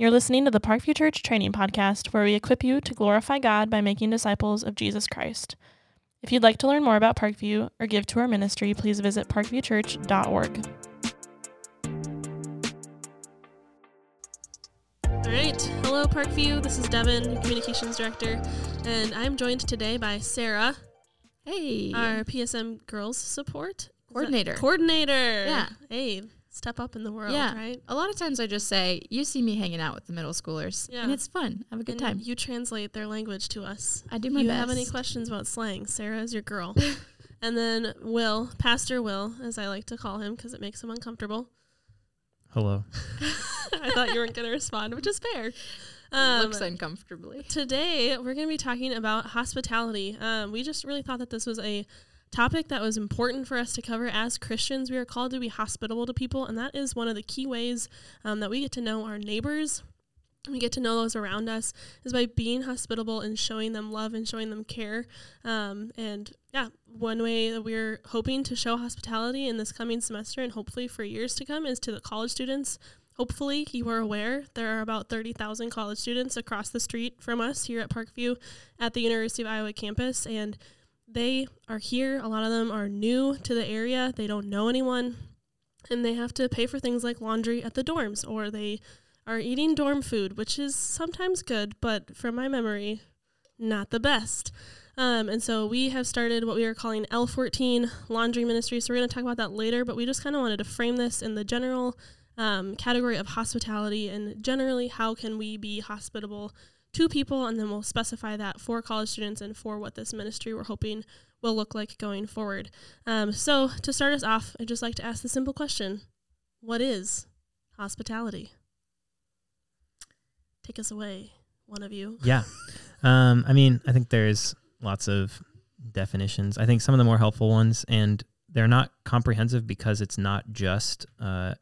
You're listening to the Parkview Church Training Podcast, where we equip you to glorify God by making disciples of Jesus Christ. If you'd like to learn more about Parkview or give to our ministry, please visit parkviewchurch.org. All right. Hello, Parkview. This is Devon, Communications Director, and I'm joined today by Sarah. Hey. Our PSM Girls Support coordinator. Coordinator. Yeah. Hey, step up in the world, yeah. right? A lot of times I just say, you see me hanging out with the middle schoolers. Yeah. And it's fun. Have a good and time. You translate their language to us. I do my you best. have any questions about slang, Sarah is your girl. and then Will, Pastor Will, as I like to call him because it makes him uncomfortable. Hello. I thought you weren't going to respond, which is fair. Um, Looks uncomfortably. Today, we're going to be talking about hospitality. Um, we just really thought that this was a topic that was important for us to cover as Christians. We are called to be hospitable to people, and that is one of the key ways um, that we get to know our neighbors. We get to know those around us is by being hospitable and showing them love and showing them care. Um, and yeah, one way that we're hoping to show hospitality in this coming semester and hopefully for years to come is to the college students. Hopefully, you are aware there are about 30,000 college students across the street from us here at Parkview at the University of Iowa campus. And they are here. A lot of them are new to the area. They don't know anyone. And they have to pay for things like laundry at the dorms, or they are eating dorm food, which is sometimes good, but from my memory, not the best. Um, and so we have started what we are calling L14 laundry ministry. So we're going to talk about that later, but we just kind of wanted to frame this in the general um, category of hospitality and generally how can we be hospitable to people, and then we'll specify that for college students and for what this ministry we're hoping will look like going forward. Um, so, to start us off, I'd just like to ask the simple question What is hospitality? Take us away, one of you. Yeah. Um, I mean, I think there's lots of definitions. I think some of the more helpful ones, and they're not comprehensive because it's not just, uh,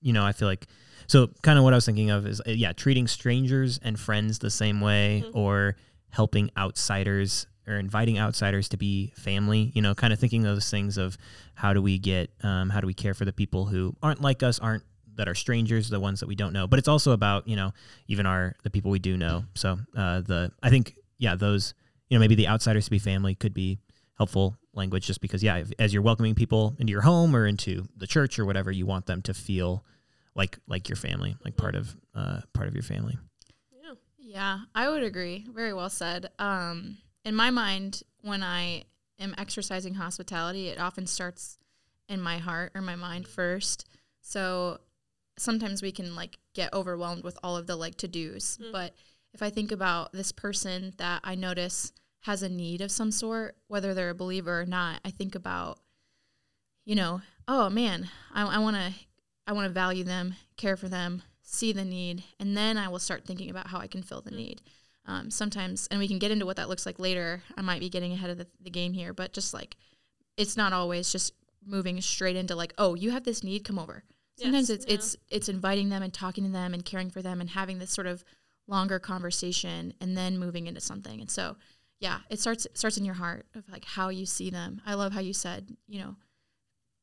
you know, I feel like so kind of what I was thinking of is uh, yeah, treating strangers and friends the same way mm-hmm. or helping outsiders or inviting outsiders to be family, you know, kind of thinking those things of how do we get um, how do we care for the people who aren't like us, aren't that are strangers, the ones that we don't know. But it's also about, you know, even our the people we do know. So uh, the I think yeah, those you know, maybe the outsiders to be family could be helpful language just because yeah, if, as you're welcoming people into your home or into the church or whatever, you want them to feel like like your family, like part of uh, part of your family. Yeah, yeah, I would agree. Very well said. Um, in my mind, when I am exercising hospitality, it often starts in my heart or my mind first. So sometimes we can like get overwhelmed with all of the like to dos, mm. but if I think about this person that I notice has a need of some sort, whether they're a believer or not, I think about, you know, oh man, I, I want to I want to value them, care for them, see the need, and then I will start thinking about how I can fill the mm-hmm. need. Um, sometimes, and we can get into what that looks like later. I might be getting ahead of the, the game here, but just like it's not always just moving straight into like, oh, you have this need, come over. Sometimes yes, it's yeah. it's it's inviting them and talking to them and caring for them and having this sort of longer conversation and then moving into something. And so, yeah, it starts it starts in your heart of like how you see them. I love how you said, you know,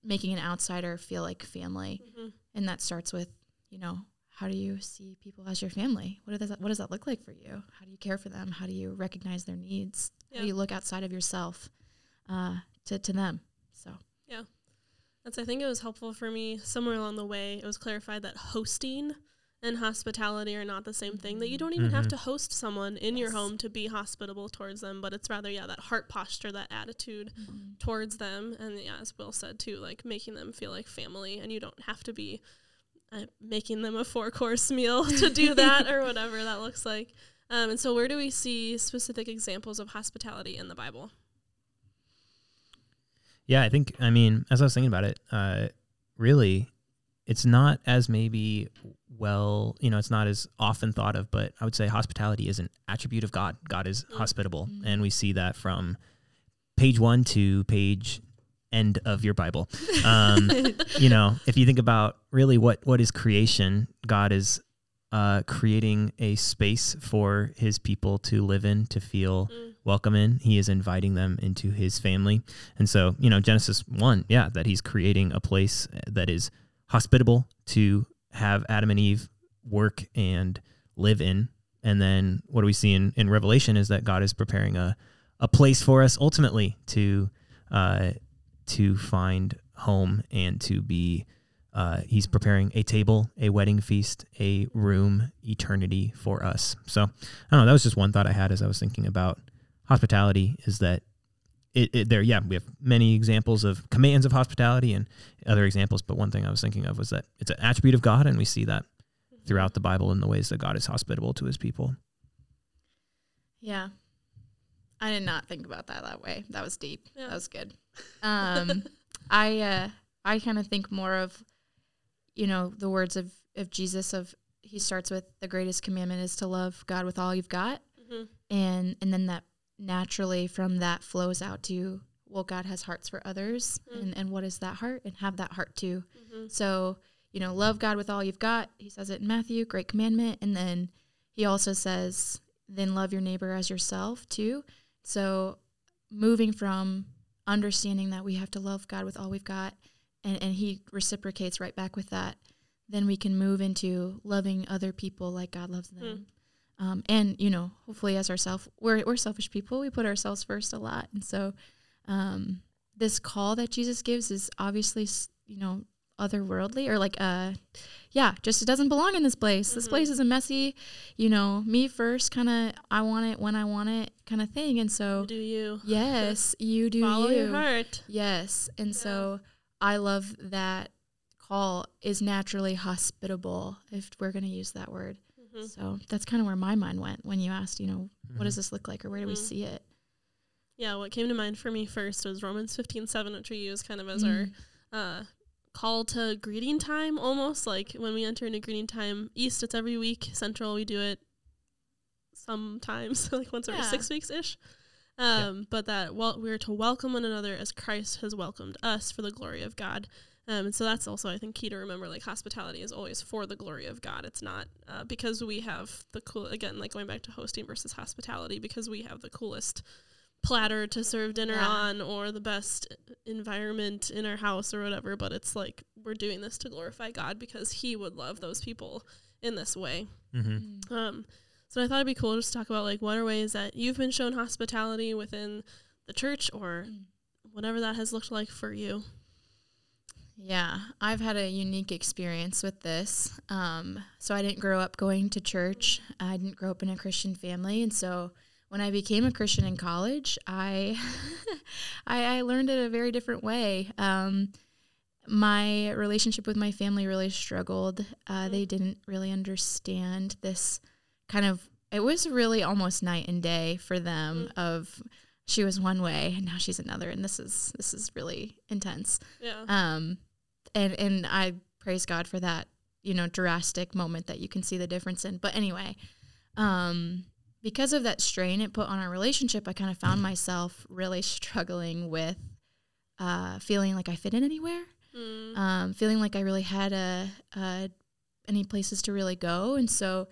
making an outsider feel like family. Mm-hmm. And that starts with, you know, how do you see people as your family? What does that what does that look like for you? How do you care for them? How do you recognize their needs? Yeah. How do you look outside of yourself uh, to to them? So yeah, that's I think it was helpful for me somewhere along the way. It was clarified that hosting and hospitality are not the same thing. That you don't even mm-hmm. have to host someone in yes. your home to be hospitable towards them, but it's rather yeah that heart posture, that attitude mm-hmm. towards them, and yeah, as Will said too, like making them feel like family, and you don't have to be uh, making them a four course meal to do that or whatever that looks like. Um, and so, where do we see specific examples of hospitality in the Bible? Yeah, I think I mean as I was thinking about it, uh, really, it's not as maybe well, you know, it's not as often thought of, but I would say hospitality is an attribute of God. God is mm-hmm. hospitable. Mm-hmm. And we see that from page one to page end of your Bible. Um, you know, if you think about really what, what is creation, God is uh, creating a space for his people to live in, to feel mm. welcome in. He is inviting them into his family. And so, you know, Genesis 1, yeah, that he's creating a place that is hospitable to have Adam and Eve work and live in. And then what do we see in, in Revelation is that God is preparing a, a place for us ultimately to uh, to find home and to be uh, he's preparing a table, a wedding feast, a room, eternity for us. So I don't know. That was just one thought I had as I was thinking about hospitality. Is that it, it, there? Yeah, we have many examples of commands of hospitality and other examples. But one thing I was thinking of was that it's an attribute of God, and we see that throughout the Bible in the ways that God is hospitable to His people. Yeah, I did not think about that that way. That was deep. Yeah. That was good. Um, I uh, I kind of think more of you know, the words of, of Jesus of he starts with the greatest commandment is to love God with all you've got. Mm-hmm. And and then that naturally from that flows out to well God has hearts for others mm-hmm. and, and what is that heart? And have that heart too. Mm-hmm. So, you know, love God with all you've got. He says it in Matthew, great commandment. And then he also says, then love your neighbor as yourself too. So moving from understanding that we have to love God with all we've got and, and he reciprocates right back with that, then we can move into loving other people like God loves them. Mm. Um, and you know, hopefully, as ourselves, we're we're selfish people. We put ourselves first a lot, and so um, this call that Jesus gives is obviously, you know, otherworldly or like uh yeah just it doesn't belong in this place mm-hmm. this place is a messy you know me first kind of i want it when i want it kind of thing and so do you yes you do follow you. your heart yes and yeah. so I love that call is naturally hospitable, if we're going to use that word. Mm-hmm. So that's kind of where my mind went when you asked, you know, mm-hmm. what does this look like or where do we mm-hmm. see it? Yeah, what came to mind for me first was Romans 15 7, which we use kind of as our mm-hmm. uh, call to greeting time almost. Like when we enter into greeting time, East, it's every week. Central, we do it sometimes, like once every six weeks ish. Um, yeah. But that well, we're to welcome one another as Christ has welcomed us for the glory of God. Um, and so that's also, I think, key to remember. Like hospitality is always for the glory of God. It's not uh, because we have the cool. Again, like going back to hosting versus hospitality, because we have the coolest platter to serve dinner yeah. on or the best environment in our house or whatever. But it's like we're doing this to glorify God because He would love those people in this way. Mm-hmm. Um, so I thought it'd be cool just to talk about like what are ways that you've been shown hospitality within the church or mm. whatever that has looked like for you. Yeah, I've had a unique experience with this. Um, so I didn't grow up going to church. I didn't grow up in a Christian family, and so when I became a Christian in college, I I, I, learned it a very different way. Um, my relationship with my family really struggled. Uh, they didn't really understand this kind of it was really almost night and day for them mm. of she was one way and now she's another and this is this is really intense. Yeah. Um and and I praise God for that, you know, drastic moment that you can see the difference in. But anyway, um because of that strain it put on our relationship, I kind of found myself really struggling with uh feeling like I fit in anywhere. Mm. Um feeling like I really had a, a any places to really go and so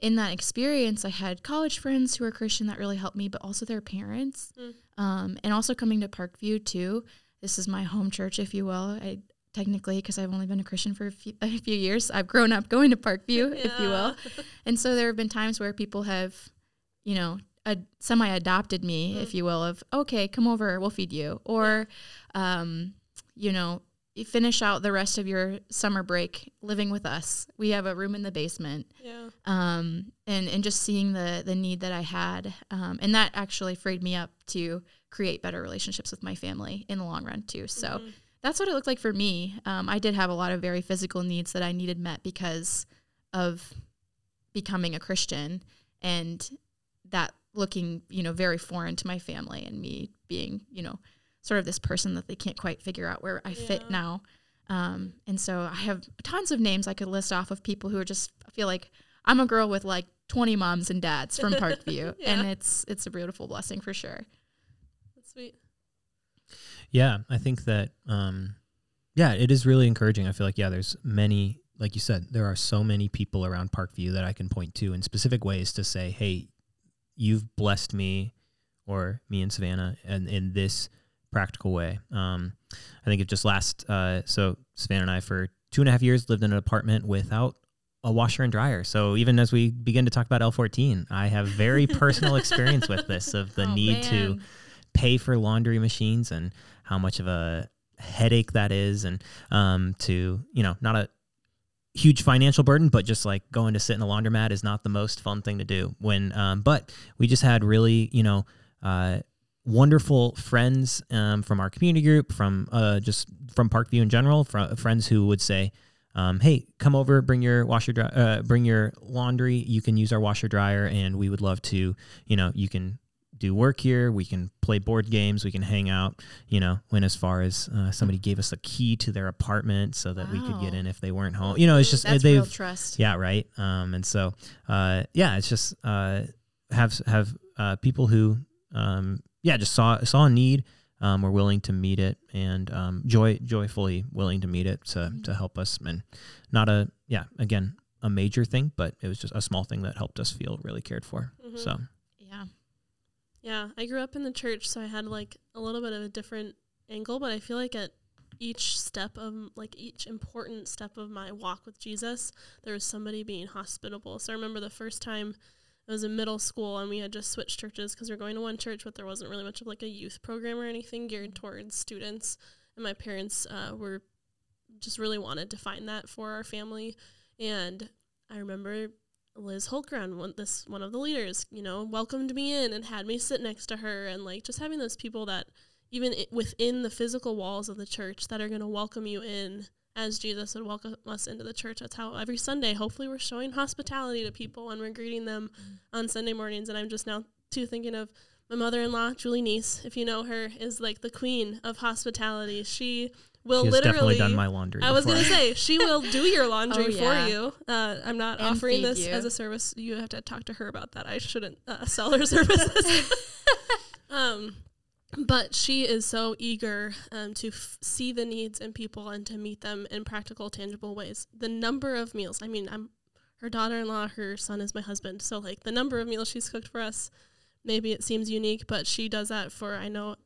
in that experience, I had college friends who were Christian that really helped me, but also their parents. Mm. Um, and also coming to Parkview too. This is my home church, if you will. I technically, because I've only been a Christian for a few, a few, years, I've grown up going to Parkview, yeah. if you will. And so there have been times where people have, you know, semi adopted me, mm. if you will, of, okay, come over, we'll feed you. Or, um, you know, finish out the rest of your summer break living with us. We have a room in the basement. Yeah. Um, and, and just seeing the, the need that I had. Um, and that actually freed me up to create better relationships with my family in the long run too. So mm-hmm. That's what it looked like for me. Um, I did have a lot of very physical needs that I needed met because of becoming a Christian and that looking, you know, very foreign to my family and me being, you know, sort of this person that they can't quite figure out where I yeah. fit now. Um, and so I have tons of names I could list off of people who are just feel like I'm a girl with like 20 moms and dads from Parkview, yeah. and it's it's a beautiful blessing for sure. That's sweet. Yeah, I think that um, yeah, it is really encouraging. I feel like yeah, there's many like you said, there are so many people around Parkview that I can point to in specific ways to say, hey, you've blessed me or me and Savannah and in this practical way. Um, I think it just last. Uh, so Savannah and I, for two and a half years, lived in an apartment without a washer and dryer. So even as we begin to talk about L14, I have very personal experience with this of the Oh, need to pay for laundry machines and how much of a headache that is and um, to you know not a huge financial burden but just like going to sit in a laundromat is not the most fun thing to do when um, but we just had really you know uh, wonderful friends um, from our community group from uh, just from parkview in general fr- friends who would say um, hey come over bring your washer dry- uh, bring your laundry. You can use our washer dryer and we would love to you know you can do work here. We can play board games. We can hang out you know went as far as uh, somebody gave us a key to their apartment so that we could get in if they weren't home. You know it's just That's they've trust. yeah right? Um and so uh yeah it's just uh have have uh people who um yeah just saw saw a need um were willing to meet it and um joy joyfully willing to meet it to to help us. And not a yeah again a major thing but it was just a small thing that helped us feel really cared for. Mhm. so Yeah. I grew up in the church, so I had like a little bit of a different angle, but I feel like at each step of like each important step of my walk with Jesus, there was somebody being hospitable. So I remember the first time I was in middle school and we had just switched churches because we were going to one church, but there wasn't really much of like a youth program or anything geared towards students. And my parents uh, were just really wanted to find that for our family. And I remember Liz Holtgren, one this one of the leaders, you know, welcomed me in and had me sit next to her, and like just having those people that even i- within the physical walls of the church that are going to welcome you in as Jesus would welcome us into the church. That's how every Sunday, hopefully, we're showing hospitality to people and we're greeting them mm-hmm. on Sunday mornings. And I'm just now too thinking of my mother-in-law, Julie Niece, if you know her, is like the queen of hospitality. She will she has literally definitely done my laundry I was gonna say she will do your laundry Oh, yeah. for you. Uh, I'm not And offering this you. as a service. You have to talk to her about that. I shouldn't uh, sell her services. um, but she is so eager um, to f- see the needs in people and to meet them in practical, tangible ways. The number of meals. I mean, I'm her daughter-in-law. Her son is my husband. So like the number of meals she's cooked for us. Maybe it seems unique, but she does that for I know I'm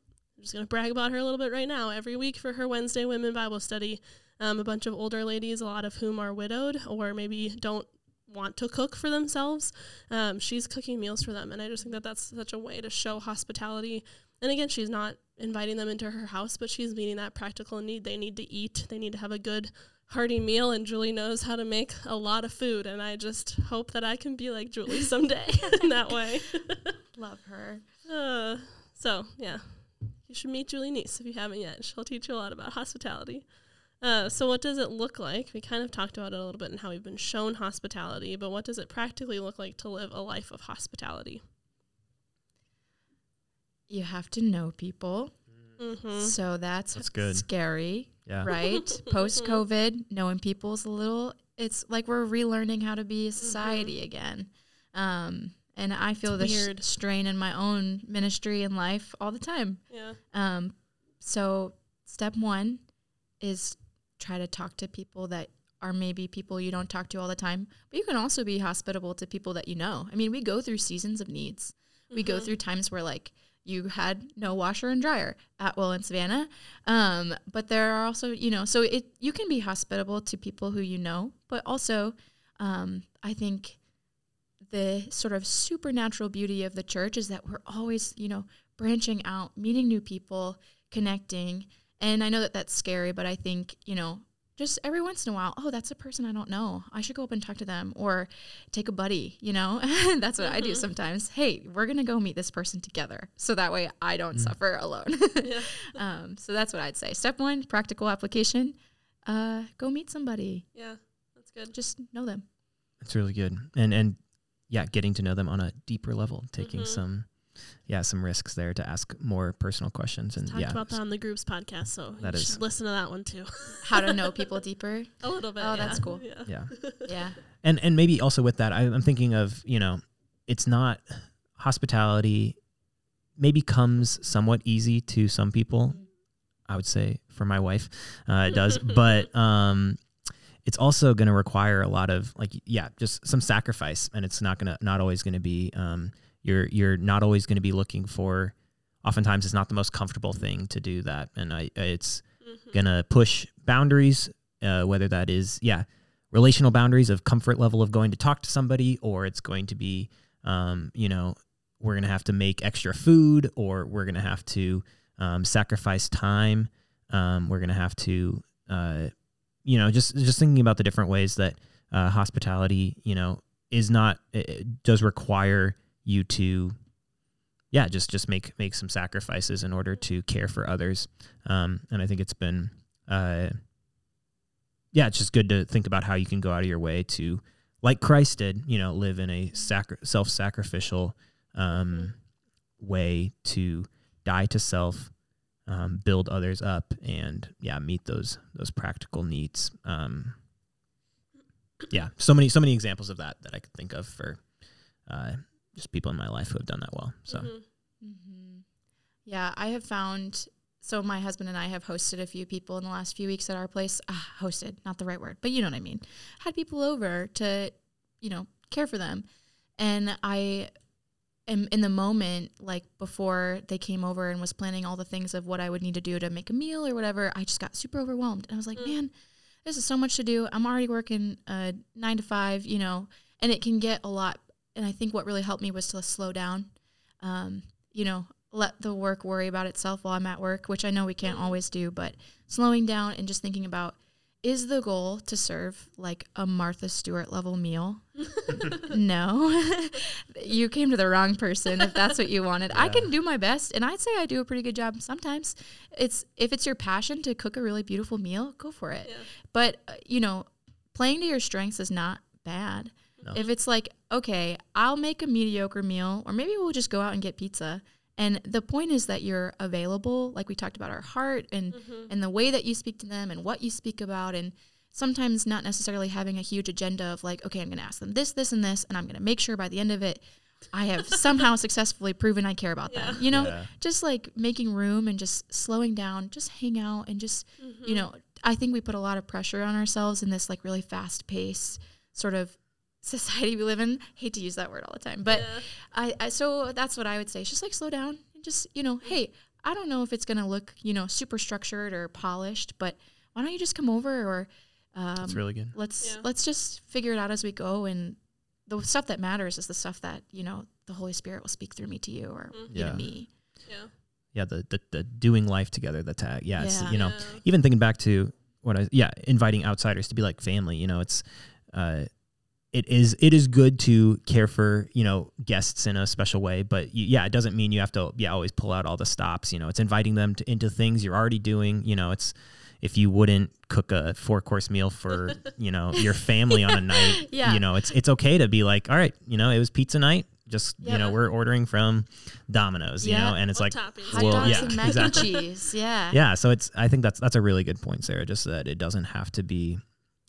just going to brag about her a little bit right now. Every week for her Wednesday Women Bible Study, um, a bunch of older ladies, a lot of whom are widowed or maybe don't want to cook for themselves. Um, she's cooking meals for them. And I just think that that's such a way to show hospitality. And again, she's not inviting them into her house, but she's meeting that practical need. They need to eat, they need to have a good, hearty meal. And Julie knows how to make a lot of food. And I just hope that I can be like Julie someday in that way. Love her. Uh, so yeah, you should meet Julie Niece if you haven't yet. She'll teach you a lot about hospitality. Uh, so what does it look like? We kind of talked about it a little bit and how we've been shown hospitality, but what does it practically look like to live a life of hospitality? You have to know people. Mm-hmm. So that's, That's good. scary, yeah right? Post COVID, knowing people is a little, it's like we're relearning how to be a society again. Um, and I feel It's this weird. strain in my own ministry and life all the time. Yeah. Um, so step one is try to talk to people that are maybe people you don't talk to all the time, but you can also be hospitable to people that you know. I mean, we go through seasons of needs. We go Mhm. through times where like you had no washer and dryer at Will and Savannah, um, but there are also you know, so it you can be hospitable to people who you know, but also um, I think the sort of supernatural beauty of the church is that we're always you know branching out, meeting new people, connecting. And I know that that's scary, but I think, you know, just every once in a while, oh, that's a person I don't know. I should go up and talk to them or take a buddy, you know? that's what I do Mhm. sometimes. Hey, we're going to go meet this person together. So that way I don't Mm. suffer alone. Yeah. um, so that's what I'd say. Step one, practical application. Uh, go meet somebody. Yeah. That's good. Just know them. it's really good and and yeah getting to know them on a deeper level taking Mhm. some yeah some risks there to ask more personal questions and Talked yeah about that on the groups podcast, so That you is- should listen to that one too. How to know people deeper. a little bit. Oh, that's cool. Yeah. yeah Yeah. and and maybe also with that I, i'm thinking of you know it's not hospitality maybe comes somewhat easy to some people i would say for my wife uh, it does but um it's also going to require a lot of like yeah just some sacrifice and it's not going to not always going to be um you're you're not always going to be looking for oftentimes it's not the most comfortable thing to do that and i it's Mhm. gonna push boundaries uh, whether that is yeah relational boundaries of comfort level of going to talk to somebody, or it's going to be, um, you know, we're going to have to make extra food, or we're going to have to um, sacrifice time. Um, we're going to have to, uh, you know, just just thinking about the different ways that uh, hospitality, you know, is not does require you to yeah just just make make some sacrifices in order to care for others. Um, and i think it's been uh, yeah it's just good to think about how you can go out of your way to like christ did you know live in a sacri- self-sacrificial um, way to die to self um, build others up and yeah meet those those practical needs um, yeah so many so many examples of that that i could think of for uh, just people in my life who have done that well so Mhm. hmm Yeah, I have found. So my husband and I have hosted a few people in the last few weeks at our place. Ah, hosted, not the right word, but you know what I mean. Had people over to, you know, care for them, and I am in the moment, like before they came over and was planning all the things of what I would need to do to make a meal or whatever. I just got super overwhelmed, and I was like, Mm. man, this is so much to do. I'm already working uh, nine to five, you know, and it can get a lot. And I think what really helped me was to slow down. Um, you know, let the work worry about itself while I'm at work, which I know we can't Mhm. always do, but slowing down and just thinking about is the goal to serve like a Martha Stewart level meal? no. you came to the wrong person if that's what you wanted. I can do my best and I'd say I do a pretty good job sometimes. It's if it's your passion to cook a really beautiful meal, go for it. Yeah. But, uh, you know, playing to your strengths is not bad. No. If it's like, okay, I'll make a mediocre meal, or maybe we'll just go out and get pizza. And the point is that you're available, like we talked about our heart and Mhm. and the way that you speak to them and what you speak about and sometimes not necessarily having a huge agenda of like, okay, I'm going to ask them this, this, and this, and I'm going to make sure by the end of it, I have somehow successfully proven I care about them. You know, Yeah. just like making room and just slowing down, just hang out and just Mhm. you know, I think we put a lot of pressure on ourselves in this like really fast paced sort of society we live in. Hate to use that word all the time, but Yeah. I, I so that's what I would say. It's just like slow down and just you know, hey, I don't know if it's gonna look you know super structured or polished, but why don't you just come over or um, That's really good. let's Yeah. let's just figure it out as we go and the stuff that matters is the stuff that you know the Holy Spirit will speak through me to you or Mhm. you Yeah. to me. Yeah. Yeah, the, the the doing life together. The tag. Yeah, Yeah. you know, Yeah. even thinking back to what I yeah, inviting outsiders to be like family. You know, it's uh, it is it is good to care for you know guests in a special way, but you, yeah, it doesn't mean you have to yeah always pull out all the stops. You know, it's inviting them to, into things you're already doing. You know, it's if you wouldn't cook a four course meal for you know your family on a night, Yeah. you know, it's it's okay to be like, all right, you know, it was pizza night. Just you know, we're ordering from Domino's, you know, and it's What like toppings? Hot Well, dogs yeah, and mac exactly. and cheese. Yeah. yeah so it's i think that's that's a really good point sarah just that it doesn't have to be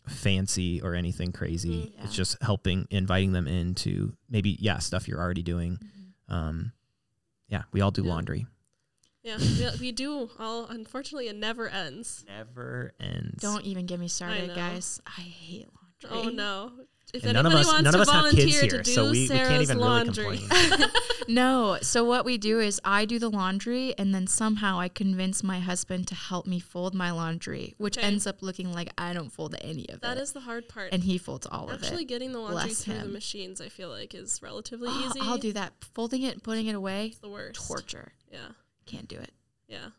fancy or anything crazy Mhm. it's just helping inviting them into maybe yeah stuff you're already doing Mhm. um yeah we all do Yeah. laundry Yeah, we, we do all. Unfortunately, it never ends. never ends Don't even get me started, know. guys. I hate laundry. Oh no! If and none of anybody us wants none of to us have volunteer kids to here do so we, we can't even laundry, really complain no. So what we do is I do the laundry, and then somehow I convince my husband to help me fold my laundry, which Okay. ends up looking like I don't fold any of that it, is the hard part. and he folds all Actually, of it. Actually getting the laundry Bless through the machines, I feel like, is relatively Oh, easy. I'll do that. Folding it, and putting it away, It's the worst. torture. Yeah, Can't do it. yeah,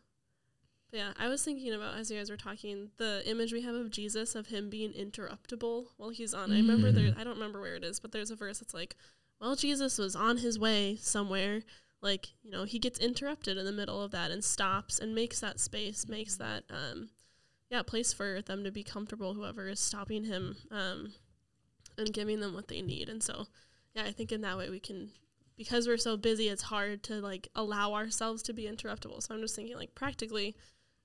but yeah. I was thinking about as you guys were talking, the image we have of Jesus of him being interruptible while he's on. I remember there. Mhm. I don't remember where it is, but there's a verse that's like, "Well, Jesus was on his way somewhere." Like you know, he gets interrupted in the middle of that and stops and makes that space, makes that um, yeah, place for them to be comfortable. Whoever is stopping him, um, and giving them what they need. And so, yeah, I think in that way we can, because we're so busy, it's hard to like allow ourselves to be interruptible. So I'm just thinking, like, practically,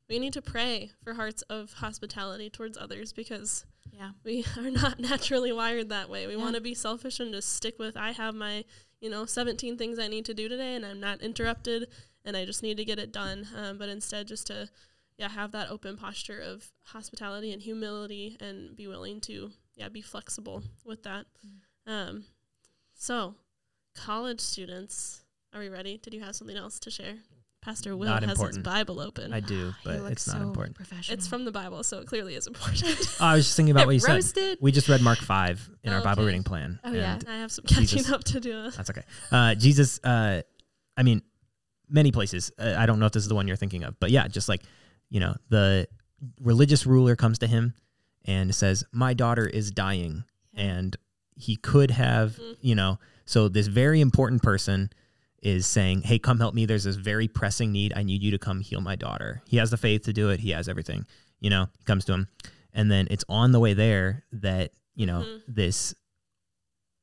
we need to pray for hearts of hospitality towards others because Yeah. we are not naturally wired that way. We Yeah. want to be selfish and just stick with, I have my, you know, 17 things I need to do today and I'm not interrupted and I just need to get it done. Um, but instead, just to, yeah, have that open posture of hospitality and humility and be willing to, yeah, be flexible with that. Um, so, college students, are we ready? Did you have something else to share? Pastor Will Not has important. his Bible open. I do, but it's not so important. Professional. it's from the Bible, so it clearly is important. Oh, I was just thinking about what you said. We just read Mark five in our Bible Okay. reading plan. Oh, yeah. I have some catching Jesus. up to do. That's okay. Uh, Jesus, uh, I mean, many places. Uh, I don't know if this is the one you're thinking of, but yeah, just like, you know, the religious ruler comes to him and says, My daughter is dying. And he could have, Mm. you know, so this very important person is saying, Hey, come help me. There's this very pressing need. I need you to come heal my daughter. He has the faith to do it, he has everything. You know, he comes to him. And then it's on the way there that, you know, Mhm. this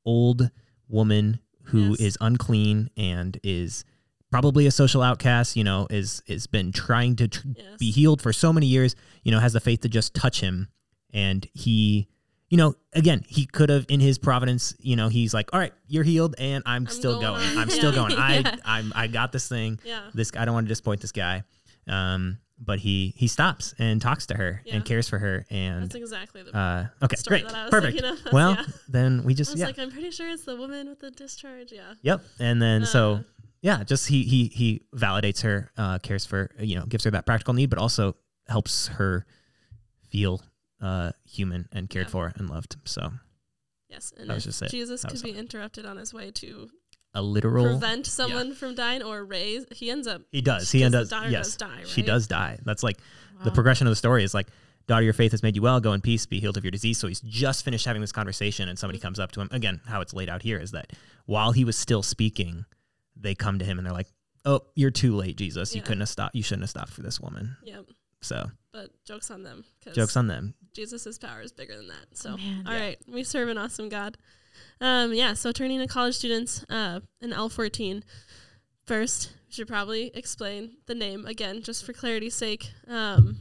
old woman who is Yes. unclean and is probably a social outcast, you know, is is been trying to tr- Yes. be healed for so many years, you know, has the faith to just touch him and he you know, again, he could have in his providence, you know, he's like, "All right, you're healed and I'm, I'm still going going. I'm still going. I Yeah. I'm I got this thing. Yeah. This I don't want to disappoint this guy." Um but he he stops and talks to her Yeah. and cares for her and That's exactly the uh okay, story great. that I was Perfect. thinking Well, yeah. then we I just was yeah. like, I'm pretty sure it's the woman with the discharge. Yeah. Yep. And then Uh, so yeah, just he he he validates her, uh, cares for you know, gives her that practical need, but also helps her feel uh human and cared Yeah. for and loved. So Yes. And That was just it. Jesus That could be all. interrupted on his way to a literal prevent someone from dying or raise, he ends up. he does. He ends up yes. does die, She does die. That's like the progression of the story is like daughter your faith has made you well go in peace be healed of your disease so he's just finished having this conversation and somebody comes up to him again how it's laid out here is that while he was still speaking they come to him and they're like oh you're too late jesus you couldn't have stopped you shouldn't have stopped for this woman Yep. so But jokes on them. jokes on them Jesus' power is bigger than that. So, Man. all Yeah. right, we serve an awesome God. Um, yeah. So, turning to college students, uh, in L fourteen. First, we should probably explain the name again, just for clarity's sake. Um,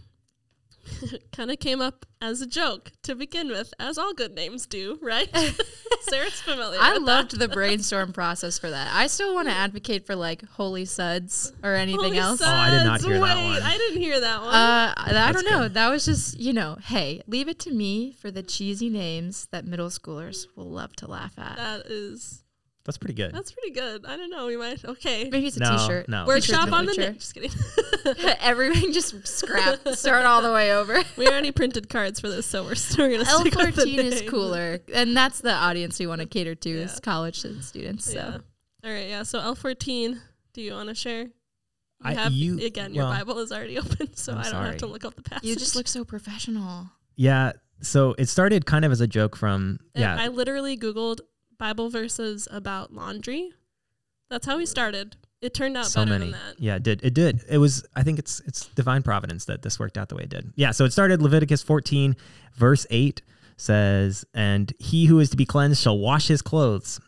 kind of came up as a joke to begin with, as all good names do, right? Sarah's familiar. I with loved the brainstorm process for that. I still want to advocate for like holy suds or anything Holy else. Oh, I did not suds, hear that one. I didn't hear that one. Uh, I That's don't know. good. That was just, you know, hey, leave it to me for the cheesy names that middle schoolers will love to laugh at. that is that's pretty good that's pretty good. I don't know. We might okay. Maybe it's a no shirt no Workshop T-shirts on the future. neck. Just kidding. Everything just scrap. Start all the way over. we already printed cards for this, so we're still gonna L stick with the fourteen is cooler, and that's the audience we want to cater to Yeah. is college students. So Yeah. All right. Yeah. So L fourteen. Do you want to share? You I- have you- again. Your well, Bible is already open, so I'm I don't have to look up the passage. you just look so professional. yeah so it started kind of as a joke from And yeah I literally googled Bible verses about laundry. That's how we started. It turned out so better many than that. yeah it did it did it was i think it's it's divine providence that this worked out the way it did yeah so it started leviticus 14 verse 8 says and he who is to be cleansed shall wash his clothes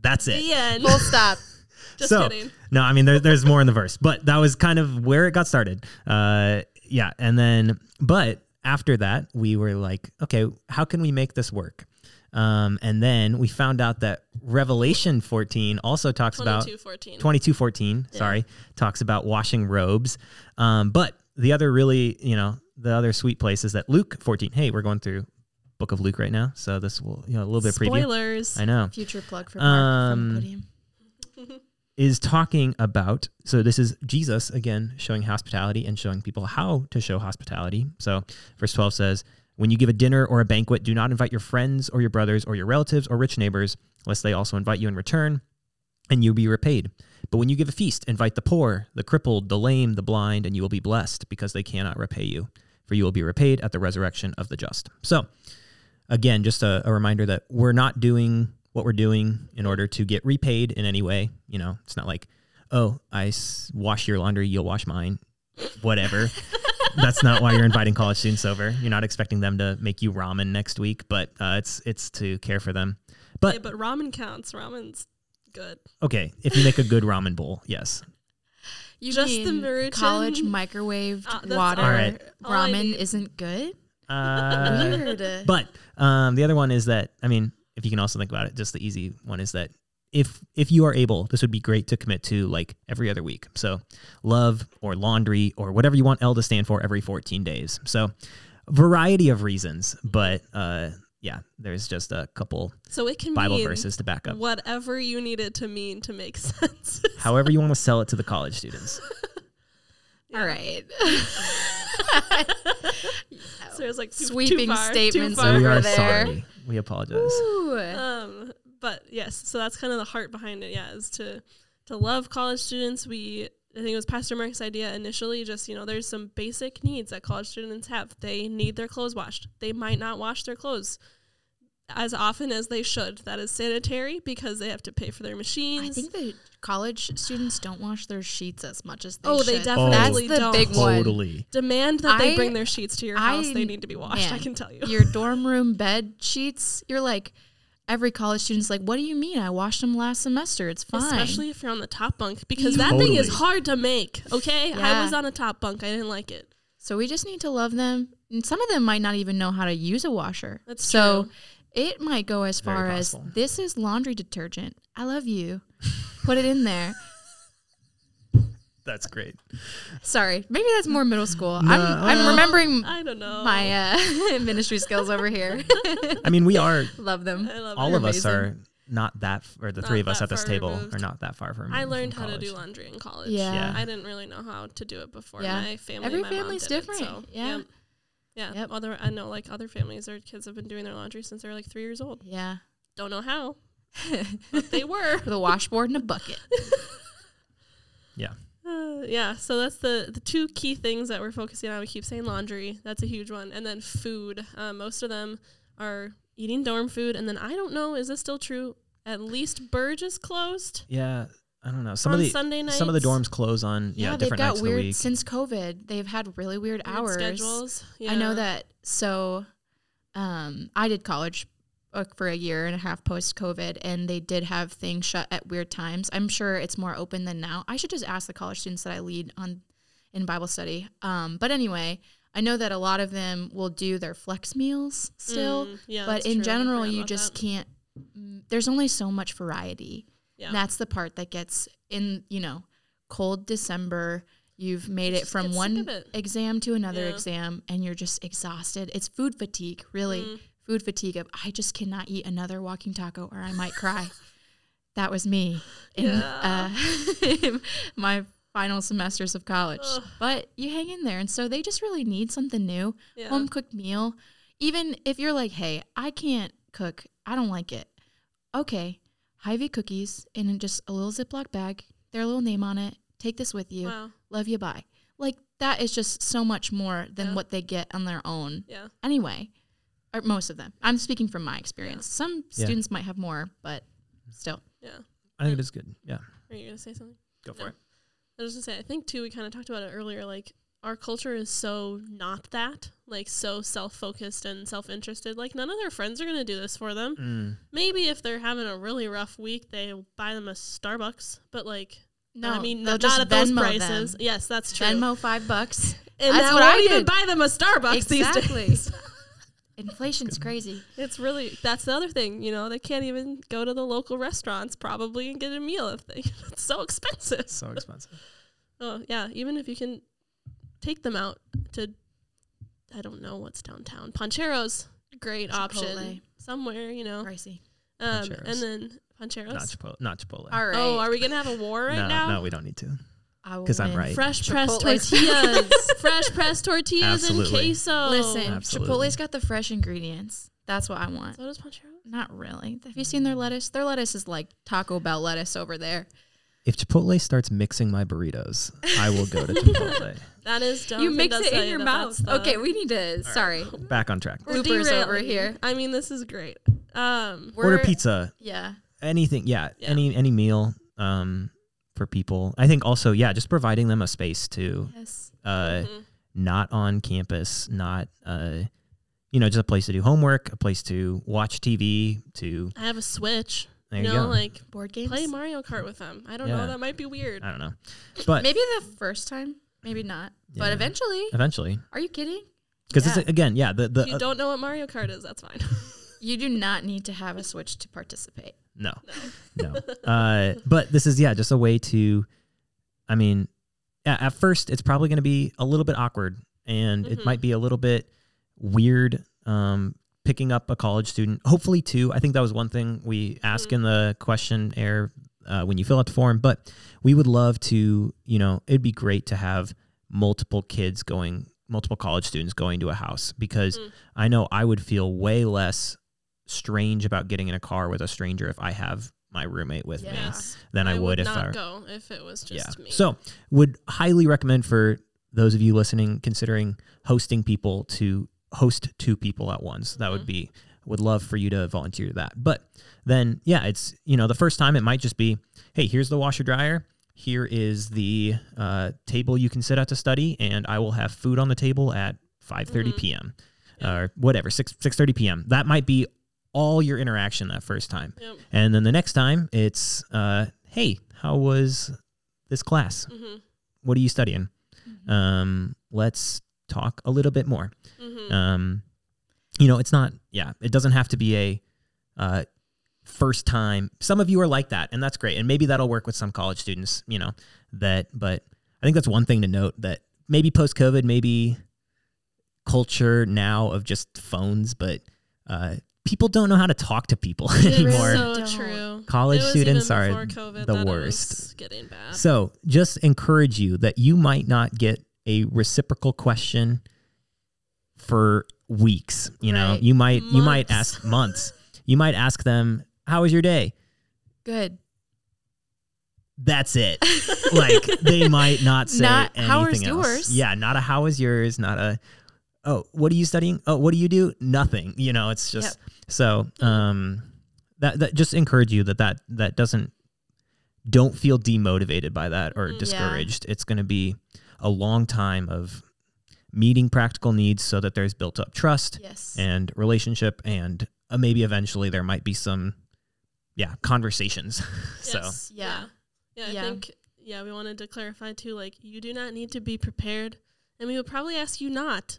that's it The end. Full stop. Just so- kidding. no i mean there, there's more in the verse but that was kind of where it got started uh yeah and then but after that we were like okay how can we make this work um and then we found out that revelation 14 also talks about 2214. 2214 Yeah. sorry talks about washing robes um, but the other really you know the other sweet place is that luke 14 hey we're going through book of luke right now so this will you know a little bit of preview Spoilers. i know Future plug for Mark Um, podium. is talking about so this is jesus again showing hospitality and showing people how to show hospitality so verse 12 says when you give a dinner or a banquet do not invite your friends or your brothers or your relatives or rich neighbors lest they also invite you in return and you'll be repaid. But when you give a feast invite the poor the crippled the lame the blind and you will be blessed because they cannot repay you for you will be repaid at the resurrection of the just. So again just a, a reminder that we're not doing what we're doing in order to get repaid in any way. You know it's not like oh i s- wash your laundry you'll wash mine whatever that's not why you're inviting college students over you're not expecting them to make you ramen next week but uh, it's it's to care for them but Hey, but ramen counts. Ramen's good. okay if you make a good ramen bowl yes You just the mean Maruchan- college microwaved Uh, water all right. All ramen isn't good? uh, Weird. But um, the other one is that I mean, if you can also think about it, just the easy one is that if if you are able, this would be great to commit to like every other week. So love or laundry or whatever you want L to stand for every 14 days. So variety of reasons, but uh, yeah, there's just a couple So it can Bible mean verses to back up. whatever you need it to mean to make sense. However, you want to sell it to the college students. All right. so there's like too, Sweeping too far, statements Too far. we over are there. sorry. We apologize. Ooh. um but yes so that's kind of the heart behind it yeah is to to love college students. We i think it was pastor mark's idea initially just you know there's some basic needs that college students have. They need their clothes washed. They might not wash their clothes as often as they should. That is sanitary because they have to pay for their machines. I think the college students don't wash their sheets as much as they oh they should. definitely That's the don't. big one. Totally. demand that they bring their sheets to your house I- they need to be washed i can tell you. Your dorm room bed sheets, you're like, every college student's like, what do you mean? I washed them last semester. It's fine. especially if you're on the top bunk because that thing is hard to make okay i was on a top bunk i didn't like it So we just need to love them. And some of them might not even know how to use a washer. That's so true. it might go as Very far as this is laundry detergent. I love you. Put it in there. That's great. Sorry, maybe that's more middle school. No, I'm I'm well, remembering I don't know. my uh, ministry skills over here. I mean, we are love them. I love all it. of us are not that, f- or the three of us at this table removed. are not that far from. I from learned how to do laundry in college. Yeah. Yeah. I didn't really know how to do it before. Yeah. My family, Every my mom family's did it, different. so, Yeah. Yep. Yeah. Yep. Other, I know like other families, their kids have been doing their laundry since they were like three years old. Yeah. Don't know how, but they were. With a washboard and a bucket. Yeah. Uh, yeah, so that's the the two key things that we're focusing on. We keep saying laundry, that's a huge one, and then food. Uh, most of them are eating dorm food, and then I don't know, is this still true? At least Burge is closed Yeah, I don't know. Some on of the Sunday nights. some of the dorms close on yeah, they've different got nights of the weird week. since COVID. They've had really weird, Weird hours. schedules. I know that. So, um, I did college for a year and a half post COVID, and they did have things shut at weird times. I'm sure it's more open than now. I should just ask the college students that I lead on in Bible study. Um, but anyway, I know that a lot of them will do their flex meals still, Mm, yeah, but in true. General, you just that. can't. mm, There's only so much variety. Yeah. And that's the part that gets in, you know, cold December. You've made it from one it. exam to another Yeah. exam and you're just exhausted. It's food fatigue, really. Mm. Food fatigue of I just cannot eat another walking taco or I might cry. that was me in uh, my final semesters of college. Ugh. But you hang in there and so they just really need something new. Yeah. Home cooked meal. Even if you're like, "Hey, I can't cook. I don't like it." Okay, Hy-Vee cookies in just a little Ziploc bag. Their little name on it. Take this with you. Wow. Love you. Bye. Like that is just so much more than Yeah. what they get on their own. Yeah. Anyway, or most of them. I'm speaking from my experience. Some Yeah. students might have more, but still. Yeah. I think it is good. Yeah, Are you gonna say something? go for No. it. I was just gonna say, I think too, we kind of talked about it earlier. Like our culture is so not that, like so self-focused and self-interested. Like none of their friends are gonna do this for them. Mm. Maybe if they're having a really rough week, they buy them a Starbucks. But like, No, I mean, they'll not just at those Venmo prices. them. Yes, that's true. Venmo five bucks. and That's that what won't I even did. buy them a Starbucks these Exactly. days. Inflation's crazy. It's really that's the other thing. You know, they can't even go to the local restaurants probably and get a meal if they. It's so expensive. So expensive. Oh yeah, even if you can take them out to, I don't know what's downtown. Pancheros, great option somewhere. You know, Pricey. um, and then Pancheros. Not Chipotle. Not Chipotle. All right. Oh, are we gonna have a war right no, now? no, we don't need to. I will 'Cause I'm right. Fresh pressed Chipotle's- tortillas, fresh pressed tortillas Absolutely. and queso. Listen, Absolutely. Chipotle's got the fresh ingredients. That's what I want. so does Pancheros. Not really. Have you seen their lettuce? Their lettuce is like Taco Bell lettuce over there. If Chipotle starts mixing my burritos, I will go to Chipotle. That is dumb. you mix it in your mouth. Okay, we need to. Sorry, Back on track. We're bloopers over here. I mean, this is great. Um, Order pizza. Yeah. Anything. Yeah, Yeah. Any any meal. Um, for people. I think also yeah, just providing them a space to Yes. uh mhm. not on campus, not uh you know, just a place to do homework, a place to watch TV, to I have a Switch. there you you know, go. like Board games. play Mario Kart with them. I don't Yeah. know. That might be weird. I don't know. But Maybe the first time. Maybe not. But eventually. eventually, Are you kidding? because Yeah. it's again, yeah, the the if you uh, don't know what Mario Kart is, that's fine. You do not need to have a Switch to participate. No, no. Uh, but this is yeah, just a way to. I mean, yeah, at first it's probably going to be a little bit awkward, and it Mhm. might be a little bit weird, um, picking up a college student, hopefully too. I think that was one thing we ask Mhm. in the questionnaire uh, when you fill out the form. But we would love to, you know, it'd be great to have multiple kids going, multiple college students going to a house because Mm. I know I would feel way less strange about getting in a car with a stranger if I have my roommate with me than I, would, if not I go if it was just me. so, would highly recommend for those of you listening considering hosting people to host two people at once. That would Mhm. be would love for you to volunteer that. But then yeah, it's you know, the first time it might just be, "Hey, here's the washer dryer. Here is the uh, table you can sit at to study and I will have food on the table at 5:30 Mhm. p.m." Yeah. or whatever, 6 6:30 p.m. That might be all your interaction that first time. Yep. And then the next time it's uh, "Hey, how was this class?" hmm what are you studying? Mhm. Um, let's talk a little bit more. hmm Um, you know, it's not, yeah, it doesn't have to be a uh, first time. Some of you are like that, and that's great. And maybe that'll work with some college students, you know, that, but I think that's one thing to note that maybe post COVID, maybe culture now of just phones, but uh, people don't know how to talk to people anymore. So true. College It was students even are COVID the worst. was getting bad. So just encourage you that you might not get a reciprocal question for weeks. You know, you might you might ask months. You might ask them, "How was your day?" Good. That's it. like they might not say Not, anything "How was else. yours?" Yeah, not a "How was yours?" Not a "Oh, what are you studying?" "Oh, what do you do?" Nothing. You know, it's just so. Um, that that just encourage you that that that doesn't don't feel demotivated by that or Mm, yeah. discouraged. It's going to be a long time of meeting practical needs so that there's built up trust Yes. and relationship and uh, maybe eventually there might be some yeah conversations so Yeah. yeah. Yeah. I Yeah. think yeah, we wanted to clarify too, like you do not need to be prepared and we would probably ask you not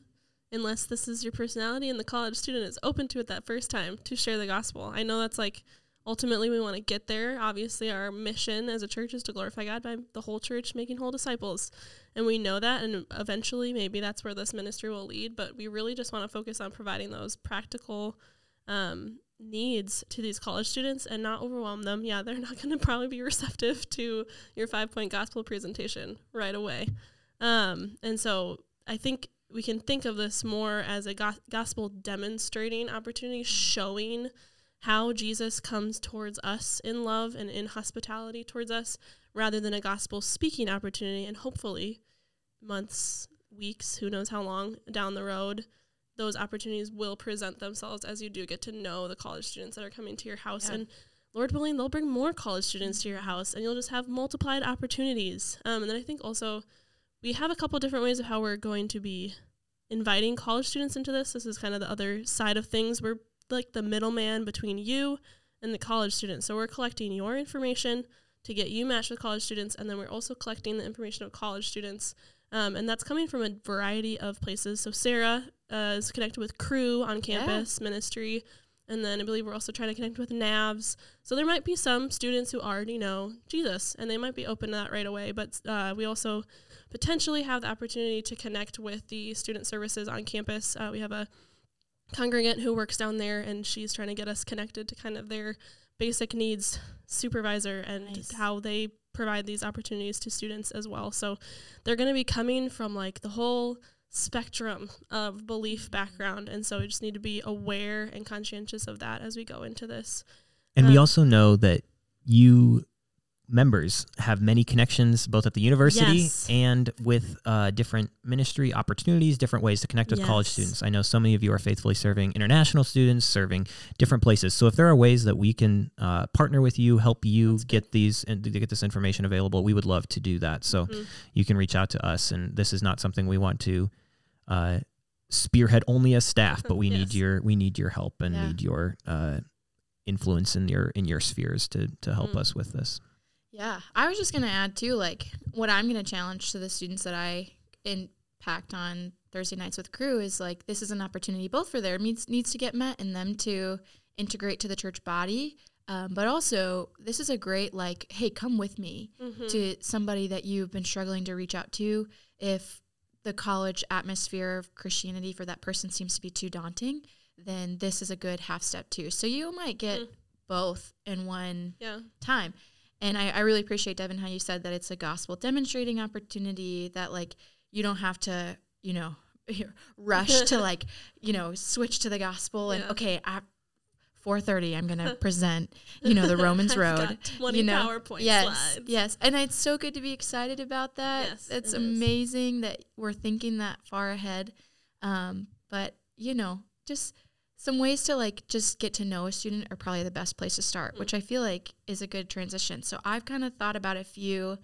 unless this is your personality and the college student is open to it that first time to share the gospel. I know that's like ultimately we want to get there. Obviously our mission as a church is to glorify God by the whole church making whole disciples. And we know that and eventually maybe that's where this ministry will lead, but we really just want to focus on providing those practical um, needs to these college students and not overwhelm them. Yeah, they're not going to probably be receptive to your five point gospel presentation right away. Um, and so I think we can think of this more as a go- gospel demonstrating opportunity, showing how Jesus comes towards us in love and in hospitality towards us, rather than a gospel speaking opportunity. And hopefully, months, weeks, who knows how long down the road, those opportunities will present themselves as you do get to know the college students that are coming to your house. Yeah. And Lord willing, they'll bring more college students to your house and you'll just have multiplied opportunities. Um, and then I think also we have a couple different ways of how we're going to be inviting college students into this. This is kind of the other side of things. We're like the middleman between you and the college students. So we're collecting your information to get you matched with college students, and then we're also collecting the information of college students. Um, and that's coming from a variety of places. So Sarah uh, is connected with Cru on Yeah. campus ministry, and then I believe we're also trying to connect with NAVs. So there might be some students who already know Jesus, and they might be open to that right away. But uh, we also potentially have the opportunity to connect with the student services on campus. Uh, we have a congregant who works down there, and she's trying to get us connected to kind of their basic needs supervisor and Nice. how they provide these opportunities to students as well. So they're going to be coming from like the whole spectrum of belief background, and so we just need to be aware and conscientious of that as we go into this. and we Um, also know that you members have many connections both at the university Yes. and with uh, different ministry opportunities different ways to connect with college students i know so many of you are faithfully serving international students serving different places so if there are ways that we can uh, partner with you help you That's good. get these and to get this information available we would love to do that so Mhm. you can reach out to us and this is not something we want to uh, spearhead only as staff but we need your we need your help and Yeah. need your uh, influence in your in your spheres to to help Mm. us with this Yeah, I was just gonna add too, like what I'm gonna challenge to the students that I impact on Thursday nights with Cru is like this is an opportunity both for their needs needs to get met and them to integrate to the church body, um, but also this is a great like, hey, come with me Mhm. to somebody that you've been struggling to reach out to if the college atmosphere of Christianity for that person seems to be too daunting. then this is a good half step too. So you might get Mm. both in one Yeah. time. And I, I really appreciate Devon how you said that it's a gospel demonstrating opportunity that like you don't have to, you know, rush to like, you know, switch to the gospel and Yeah. okay, at four thirty I'm gonna present, you know, the Romans Road. got 20 you know, PowerPoint yes, slides. Yes. And it's so good to be excited about that. Yes, it's it is. amazing that we're thinking that far ahead. Um, but you know, just some ways to like just get to know a student are probably the best place to start, Mm. which I feel like is a good transition. So I've kind of thought about a few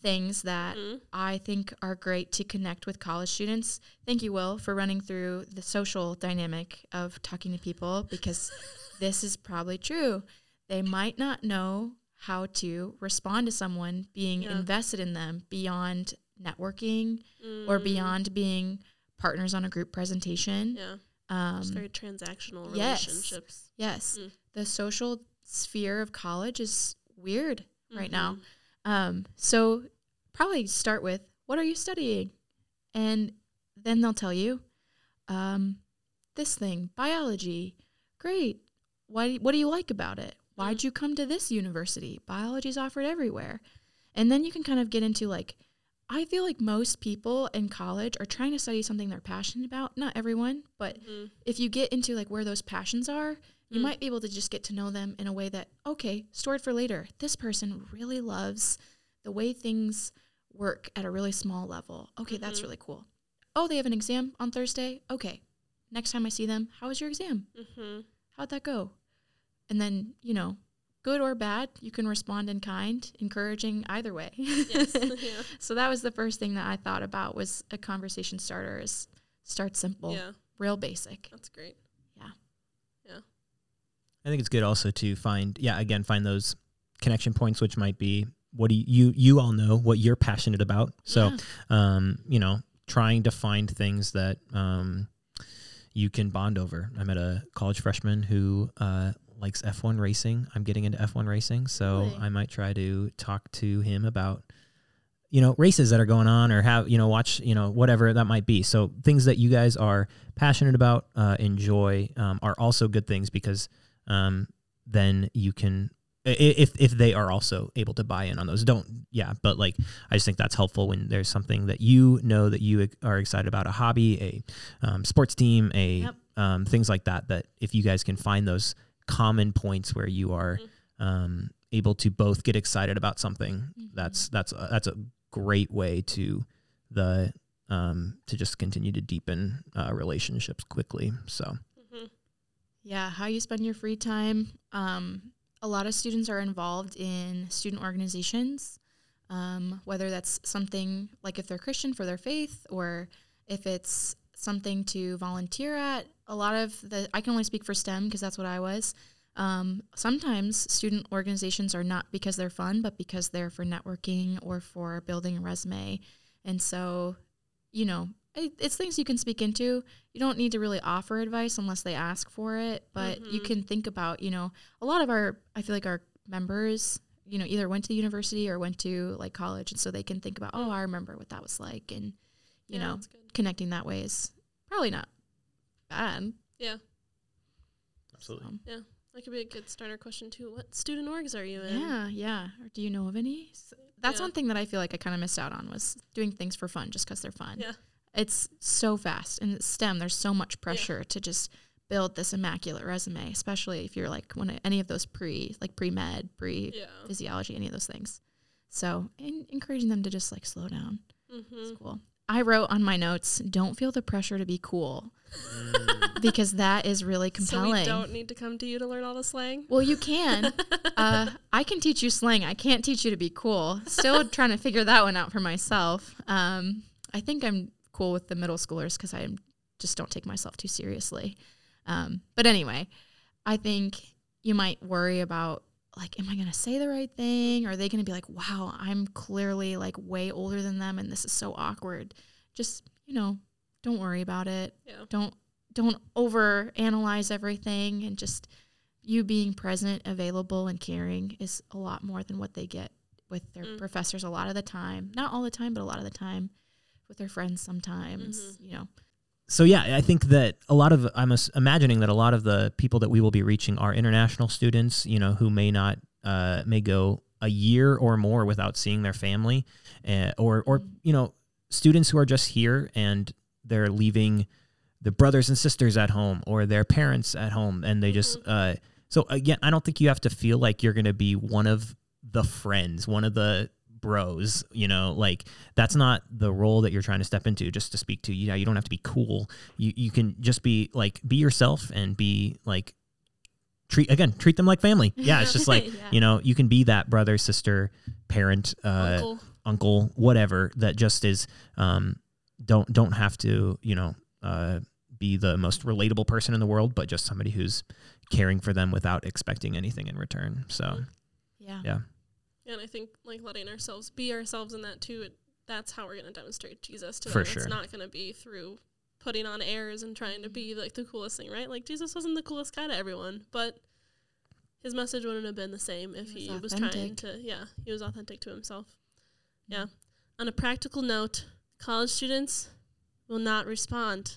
things that Mhm. I think are great to connect with college students. Thank you, Will, for running through the social dynamic of talking to people because this is probably true. They might not know how to respond to someone being Yeah. invested in them beyond networking or Mm, beyond being partners on a group presentation. Yeah. Um, very transactional yes. relationships. yes, Mm. the social sphere of college is weird right now. Mhm. Um, so probably start with what are you studying, and then they'll tell you, um, this thing, biology. Great. Why? What do you like about it? Why'd you come to this university? Biology's offered everywhere, and then you can kind of get into like. I feel like most people in college are trying to study something they're passionate about. Not everyone, but Mhm. if you get into like where those passions are, you Mm. might be able to just get to know them in a way that okay, stored for later. This person really loves the way things work at a really small level. Okay, that's Mhm. really cool. Oh, they have an exam on Thursday. Okay. Next time I see them, how was your exam? Mhm. How'd that go? And then, you know, good or bad, you can respond in kind, encouraging either way. Yes. yeah. so that was the first thing that I thought about was a conversation starter is start simple, Yeah. real basic. That's great. Yeah. Yeah. I think it's good also to find, yeah, again, find those connection points, which might be what do you you, you all know what you're passionate about. So, Yeah. um, you know, trying to find things that um, you can bond over. I met a college freshman who uh, likes F1 racing. I'm getting into F1 racing, so Really? I might try to talk to him about you know races that are going on or have you know watch you know whatever that might be so things that you guys are passionate about uh, enjoy um, are also good things because um, then you can if if they are also able to buy in on those don't yeah but like i just think that's helpful when there's something that you know that you are excited about a hobby a um, sports team a Yep. um, things like that that if you guys can find those common points where you are Mhm. um, able to both get excited about something Mhm. that's that's a, that's a great way to the um, to just continue to deepen uh, relationships quickly so Mhm. Yeah, how you spend your free time. Um, a lot of students are involved in student organizations, um, whether that's something like if they're Christian for their faith or if it's something to volunteer at. A lot of the, I can only speak for STEM because that's what I was. Um, sometimes student organizations are not because they're fun, but because they're for networking or for building a resume. And so, you know, it, it's things you can speak into you don't need to really offer advice unless they ask for it but you Mhm. can think about you know a lot of our i feel like our members you know either went to the university or went to like college and so they can think about oh i remember what that was like and you Yeah, know connecting that way is probably not bad Yeah. absolutely So, That could be a good starter question too. What student orgs are you in? yeah yeah or do you know of any S- that's Yeah. one thing that i feel like i kind of missed out on was doing things for fun just because they're fun Yeah. it's so fast and stem there's so much pressure to just build this immaculate resume especially if you're like one of any of those pre like pre-med pre Yeah. physiology any of those things so in, encouraging them to just like slow down Mm-hmm. is cool i wrote on my notes don't feel the pressure to be cool because that is really compelling. So compelling we don't need to come to you to learn all the slang. well you can uh, I can teach you slang. I can't teach you to be cool. Still trying to figure that one out for myself. Um, I think I'm cool with the middle schoolers because I just don't take myself too seriously. Um, but anyway, I think you might worry about like, am I going to say the right thing? Are they going to be like, wow, I'm clearly like way older than them and this is so awkward? Just, you know, don't worry about it yeah. don't don't over analyze everything and just you being present available and caring is a lot more than what they get with their Mm. professors a lot of the time not all the time but a lot of the time with their friends sometimes Mhm. you know so yeah, I think that a lot of I'm imagining that a lot of the people that we will be reaching are international students, you know, who may not uh, may go a year or more without seeing their family, uh, or or you know, students who are just here and they're leaving the brothers and sisters at home or their parents at home, and they just uh, so again, I don't think you have to feel like you're going to be one of the friends, one of the bros, you know, like that's not the role that you're trying to step into just to speak to. Yeah, you don't have to be cool. You you can just be like be yourself and be like treat again, treat them like family. Yeah, it's just like, Yeah. you know, you can be that brother, sister, parent, uh Uncle. uncle, whatever that just is um don't don't have to, you know, uh be the most relatable person in the world, but just somebody who's caring for them without expecting anything in return. So, Yeah. yeah. And I think like letting ourselves be ourselves in that too. It, that's how we're going to demonstrate Jesus to For them. sure. It's not going to be through putting on airs and trying to be like the coolest thing, right? Like Jesus wasn't the coolest guy to everyone, but his message wouldn't have been the same if He he, was was, trying to. Yeah, he was authentic to himself. Mm-hmm. Yeah. On a practical note, college students will not respond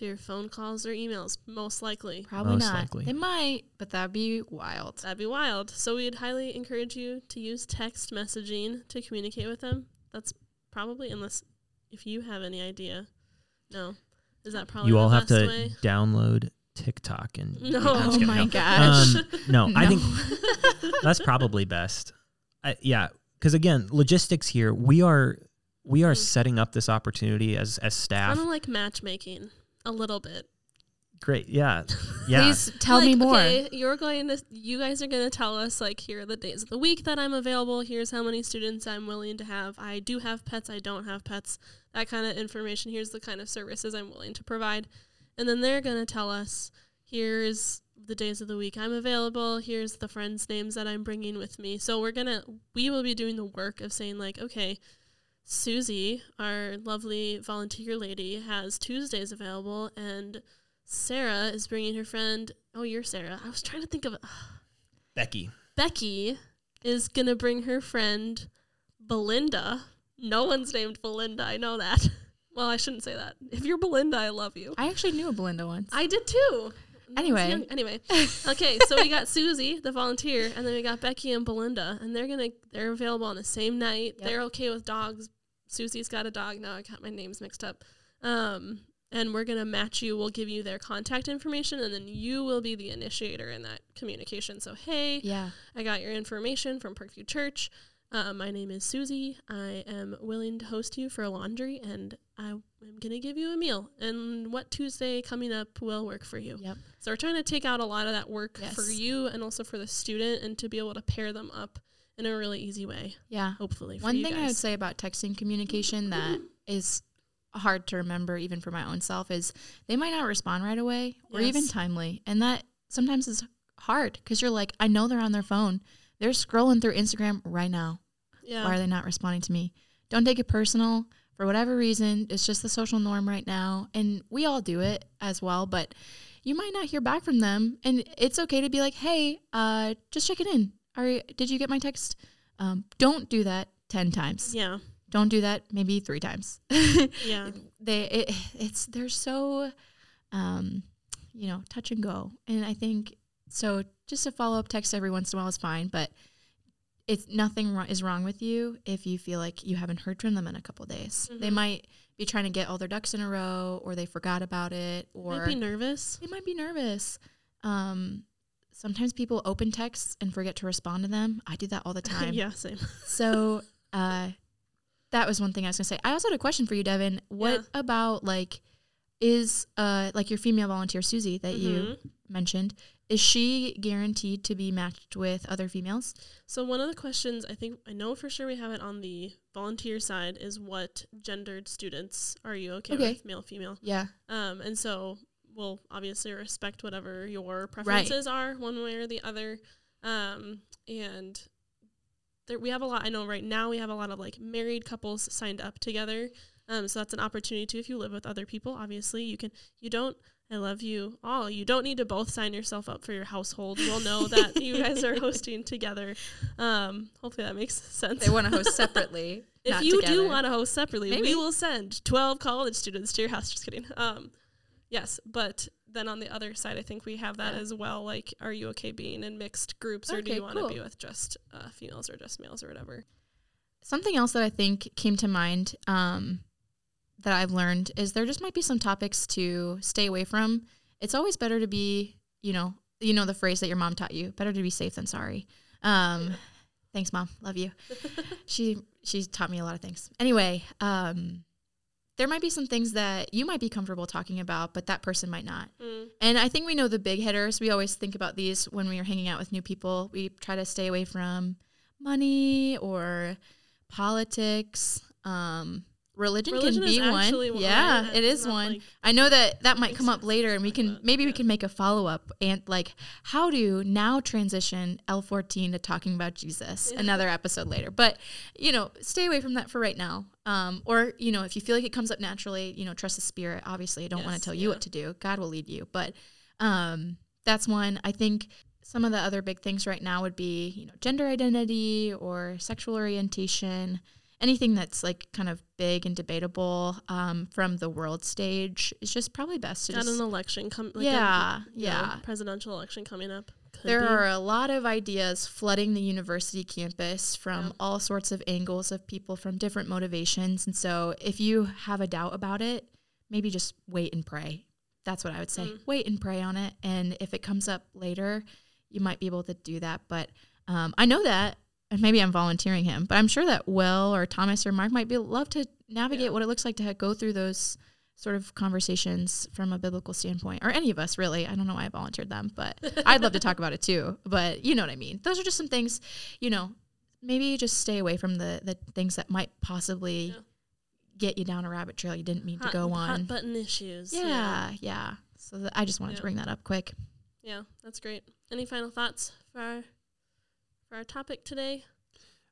to your phone calls or emails, most likely. Probably Most not. likely. They might, but that'd be wild. That'd be wild. So we'd highly encourage you to use text messaging to communicate with them. That's probably unless if you have any idea. No. Is that probably you the all have best to way? download TikTok and No. I'm just Oh kidding. my No. gosh. Um, no, I think that's probably best. I, yeah, because again, logistics here. We are we are Mm. setting up this opportunity as as staff. Kind of like matchmaking a little bit. Great, yeah, yeah. Please tell Like, me more. Okay, you're going to you guys are going to tell us like here are the days of the week that I'm available. Here's how many students I'm willing to have. I do have pets, I don't have pets. That kind of information. Here's the kind of services I'm willing to provide. And then they're going to tell us here's the days of the week I'm available. Here's the friends' names that I'm bringing with me. So we're going to we will be doing the work of saying like, okay, Susie, our lovely volunteer lady, has Tuesdays available, and Sarah is bringing her friend. Oh, you're Sarah. I was trying to think of Becky. Becky is gonna bring her friend Belinda. No one's named Belinda. I know that. Well, I shouldn't say that. If you're Belinda, I love you. I actually knew a Belinda once. I did too. Was Anyway. anyway. Okay, so we got Susie, the volunteer, and then we got Becky and Belinda, and they're gonna they're available on the same night. Yep. They're okay with dogs. Susie's got a dog. Now I got my names mixed up. Um, and we're gonna match you. We'll give you their contact information, and then you will be the initiator in that communication. So hey, yeah. I got your information from Parkview Church. Uh, my name is Susie. I am willing to host you for a laundry, and I am going to give you a meal. And what Tuesday coming up will work for you? Yep. So we're trying to take out a lot of that work for you and also for the student, and to be able to pair them up in a really easy way. Yeah. Hopefully, One thing I would say about texting communication that is hard to remember even for my own self is they might not respond right away or even timely. And that sometimes is hard because you're like, I know they're on their phone. They're scrolling through Instagram right now. yeah, Why are they not responding to me? Don't take it personal. For whatever reason, it's just the social norm right now. And we all do it as well, but you might not hear back from them. And it's okay to be like, hey, uh, just it in. Are, did you get my text? Um, don't do that 10 times. yeah, Don't do that maybe three times. yeah, they it, it's they're so um you know touch and go and i think so just a follow-up text every once in a while is fine but it's nothing wrong, is wrong with you if you feel like you haven't heard from them in a couple days they Mhm. might be trying to get all their ducks in a row or they forgot about it or might be nervous. they might be nervous um sometimes people open texts and forget to respond to them i do that all the time yeah, same. so uh that was one thing I was gonna say. I also had a question for you, Devon. What about like is uh like your female volunteer Susie that you Mhm. mentioned, is she guaranteed to be matched with other females? So one of the questions I think I know for sure we have it on the volunteer side is what gendered students are you okay, Okay. with male female? Yeah. Um, and so we'll obviously respect whatever your preferences are, one way or the other. Um, and there, we have a lot. I know right now we have a lot of like married couples signed up together. Um, so that's an opportunity too. If you live with other people, obviously you can. You don't. I love you all. You don't need to both sign yourself up for your household. We'll know that you guys are hosting together. Um, hopefully that makes sense. They want to host separately. If you together. do want to host separately, Maybe. we will send 12 college students to your house. Just kidding. Um, Yes, but then on the other side, I think we have that Yeah. as well. Like, are you okay being in mixed groups, or do you want to cool. be with just uh, females or just males or whatever? Something else that I think came to mind um, that I've learned is there just might be some topics to stay away from. It's always better to be, you know, you know the phrase that your mom taught you: better to be safe than sorry. Um, Yeah. Thanks, mom. Love you. she she taught me a lot of things. Anyway, um, there might be some things that you might be comfortable talking about, but that person might not. Mm, And I think we know the big hitters. We always think about these when we are hanging out with new people. We try to stay away from money or politics. Um, religion, Religion can is be one. one, Yeah, right? it It's one. like- I know that that might come up later, and we can that, maybe we can make a follow up and like how to now transition L fourteen to talking about Jesus. Yeah. Another episode later, but you know, stay away from that for right now. Um, or you know, if you feel like it comes up naturally, you know, trust the Spirit. Obviously, I don't want to tell you yeah. what to do. God will lead you, but um, that's one. I think some of the other big things right now would be you know gender identity or sexual orientation anything that's like kind of big and debatable um, from the world stage is just probably best to Got just an election come. Like Yeah, a, you know, yeah. presidential election coming up. Could there be. are a lot of ideas flooding the university campus from Yeah. all sorts of angles of people from different motivations and so if you have a doubt about it maybe just wait and pray that's what i would say Mm. wait and pray on it and if it comes up later you might be able to do that but um, i know that and maybe i'm volunteering him but i'm sure that will or thomas or mark might be love to navigate Yeah. what it looks like to go through those sort of conversations from a biblical standpoint or any of us really i don't know why i volunteered them but I'd love to talk about it too, but you know what I mean. Those are just some things, you know, maybe just stay away from the the things that might possibly Yeah. get you down a rabbit trail you didn't mean hot, to go on. hot on. button issues. Yeah, yeah. So that, I just wanted to bring that up quick. yeah, that's great. Any final thoughts for our for our topic today?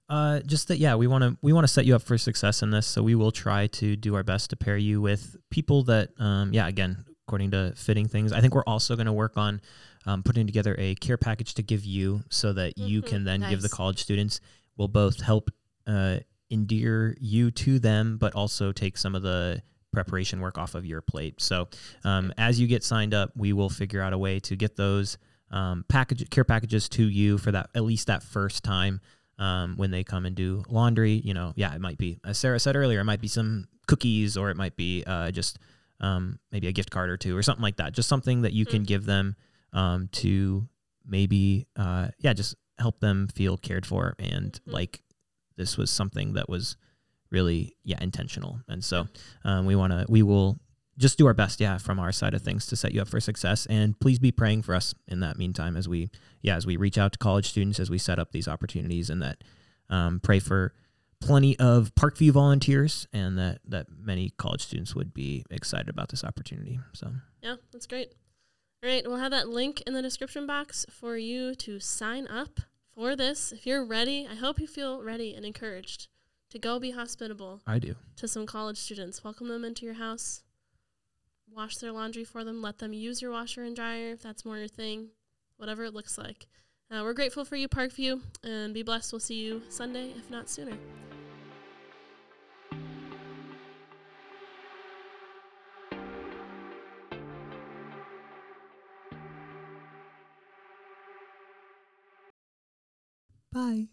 Uh, just that, yeah, we want to we want to set you up for success in this, so we will try to do our best to pair you with people that, um, yeah, again, according to fitting things. I think we're also going to work on um, putting together a care package to give you, so that you Mhm. can then give the college students. We'll both help uh, endear you to them, but also take some of the preparation work off of your plate. So, um, as you get signed up, we will figure out a way to get those um, package care packages to you for that at least that first time um, when they come and do laundry. You know, yeah, it might be as Sarah said earlier, it might be some cookies or it might be uh, just um, maybe a gift card or two or something like that. Just something that you can Mm. give them um, to maybe uh, yeah, just help them feel cared for and Mhm. like this was something that was really yeah intentional. And so um, we want to we will just do our best yeah from our side of things to set you up for success and please be praying for us in that meantime as we yeah as we reach out to college students as we set up these opportunities and that um, pray for plenty of parkview volunteers and that that many college students would be excited about this opportunity so Yeah, that's great. All right, we'll have that link in the description box for you to sign up for this. If you're ready, I hope you feel ready and encouraged to go be hospitable i do to some college students. Welcome them into your house. Wash their laundry for them. Let them use your washer and dryer if that's more your thing, whatever it looks like. Uh, we're grateful for you, Parkview, and be blessed. We'll see you Sunday, if not sooner. bye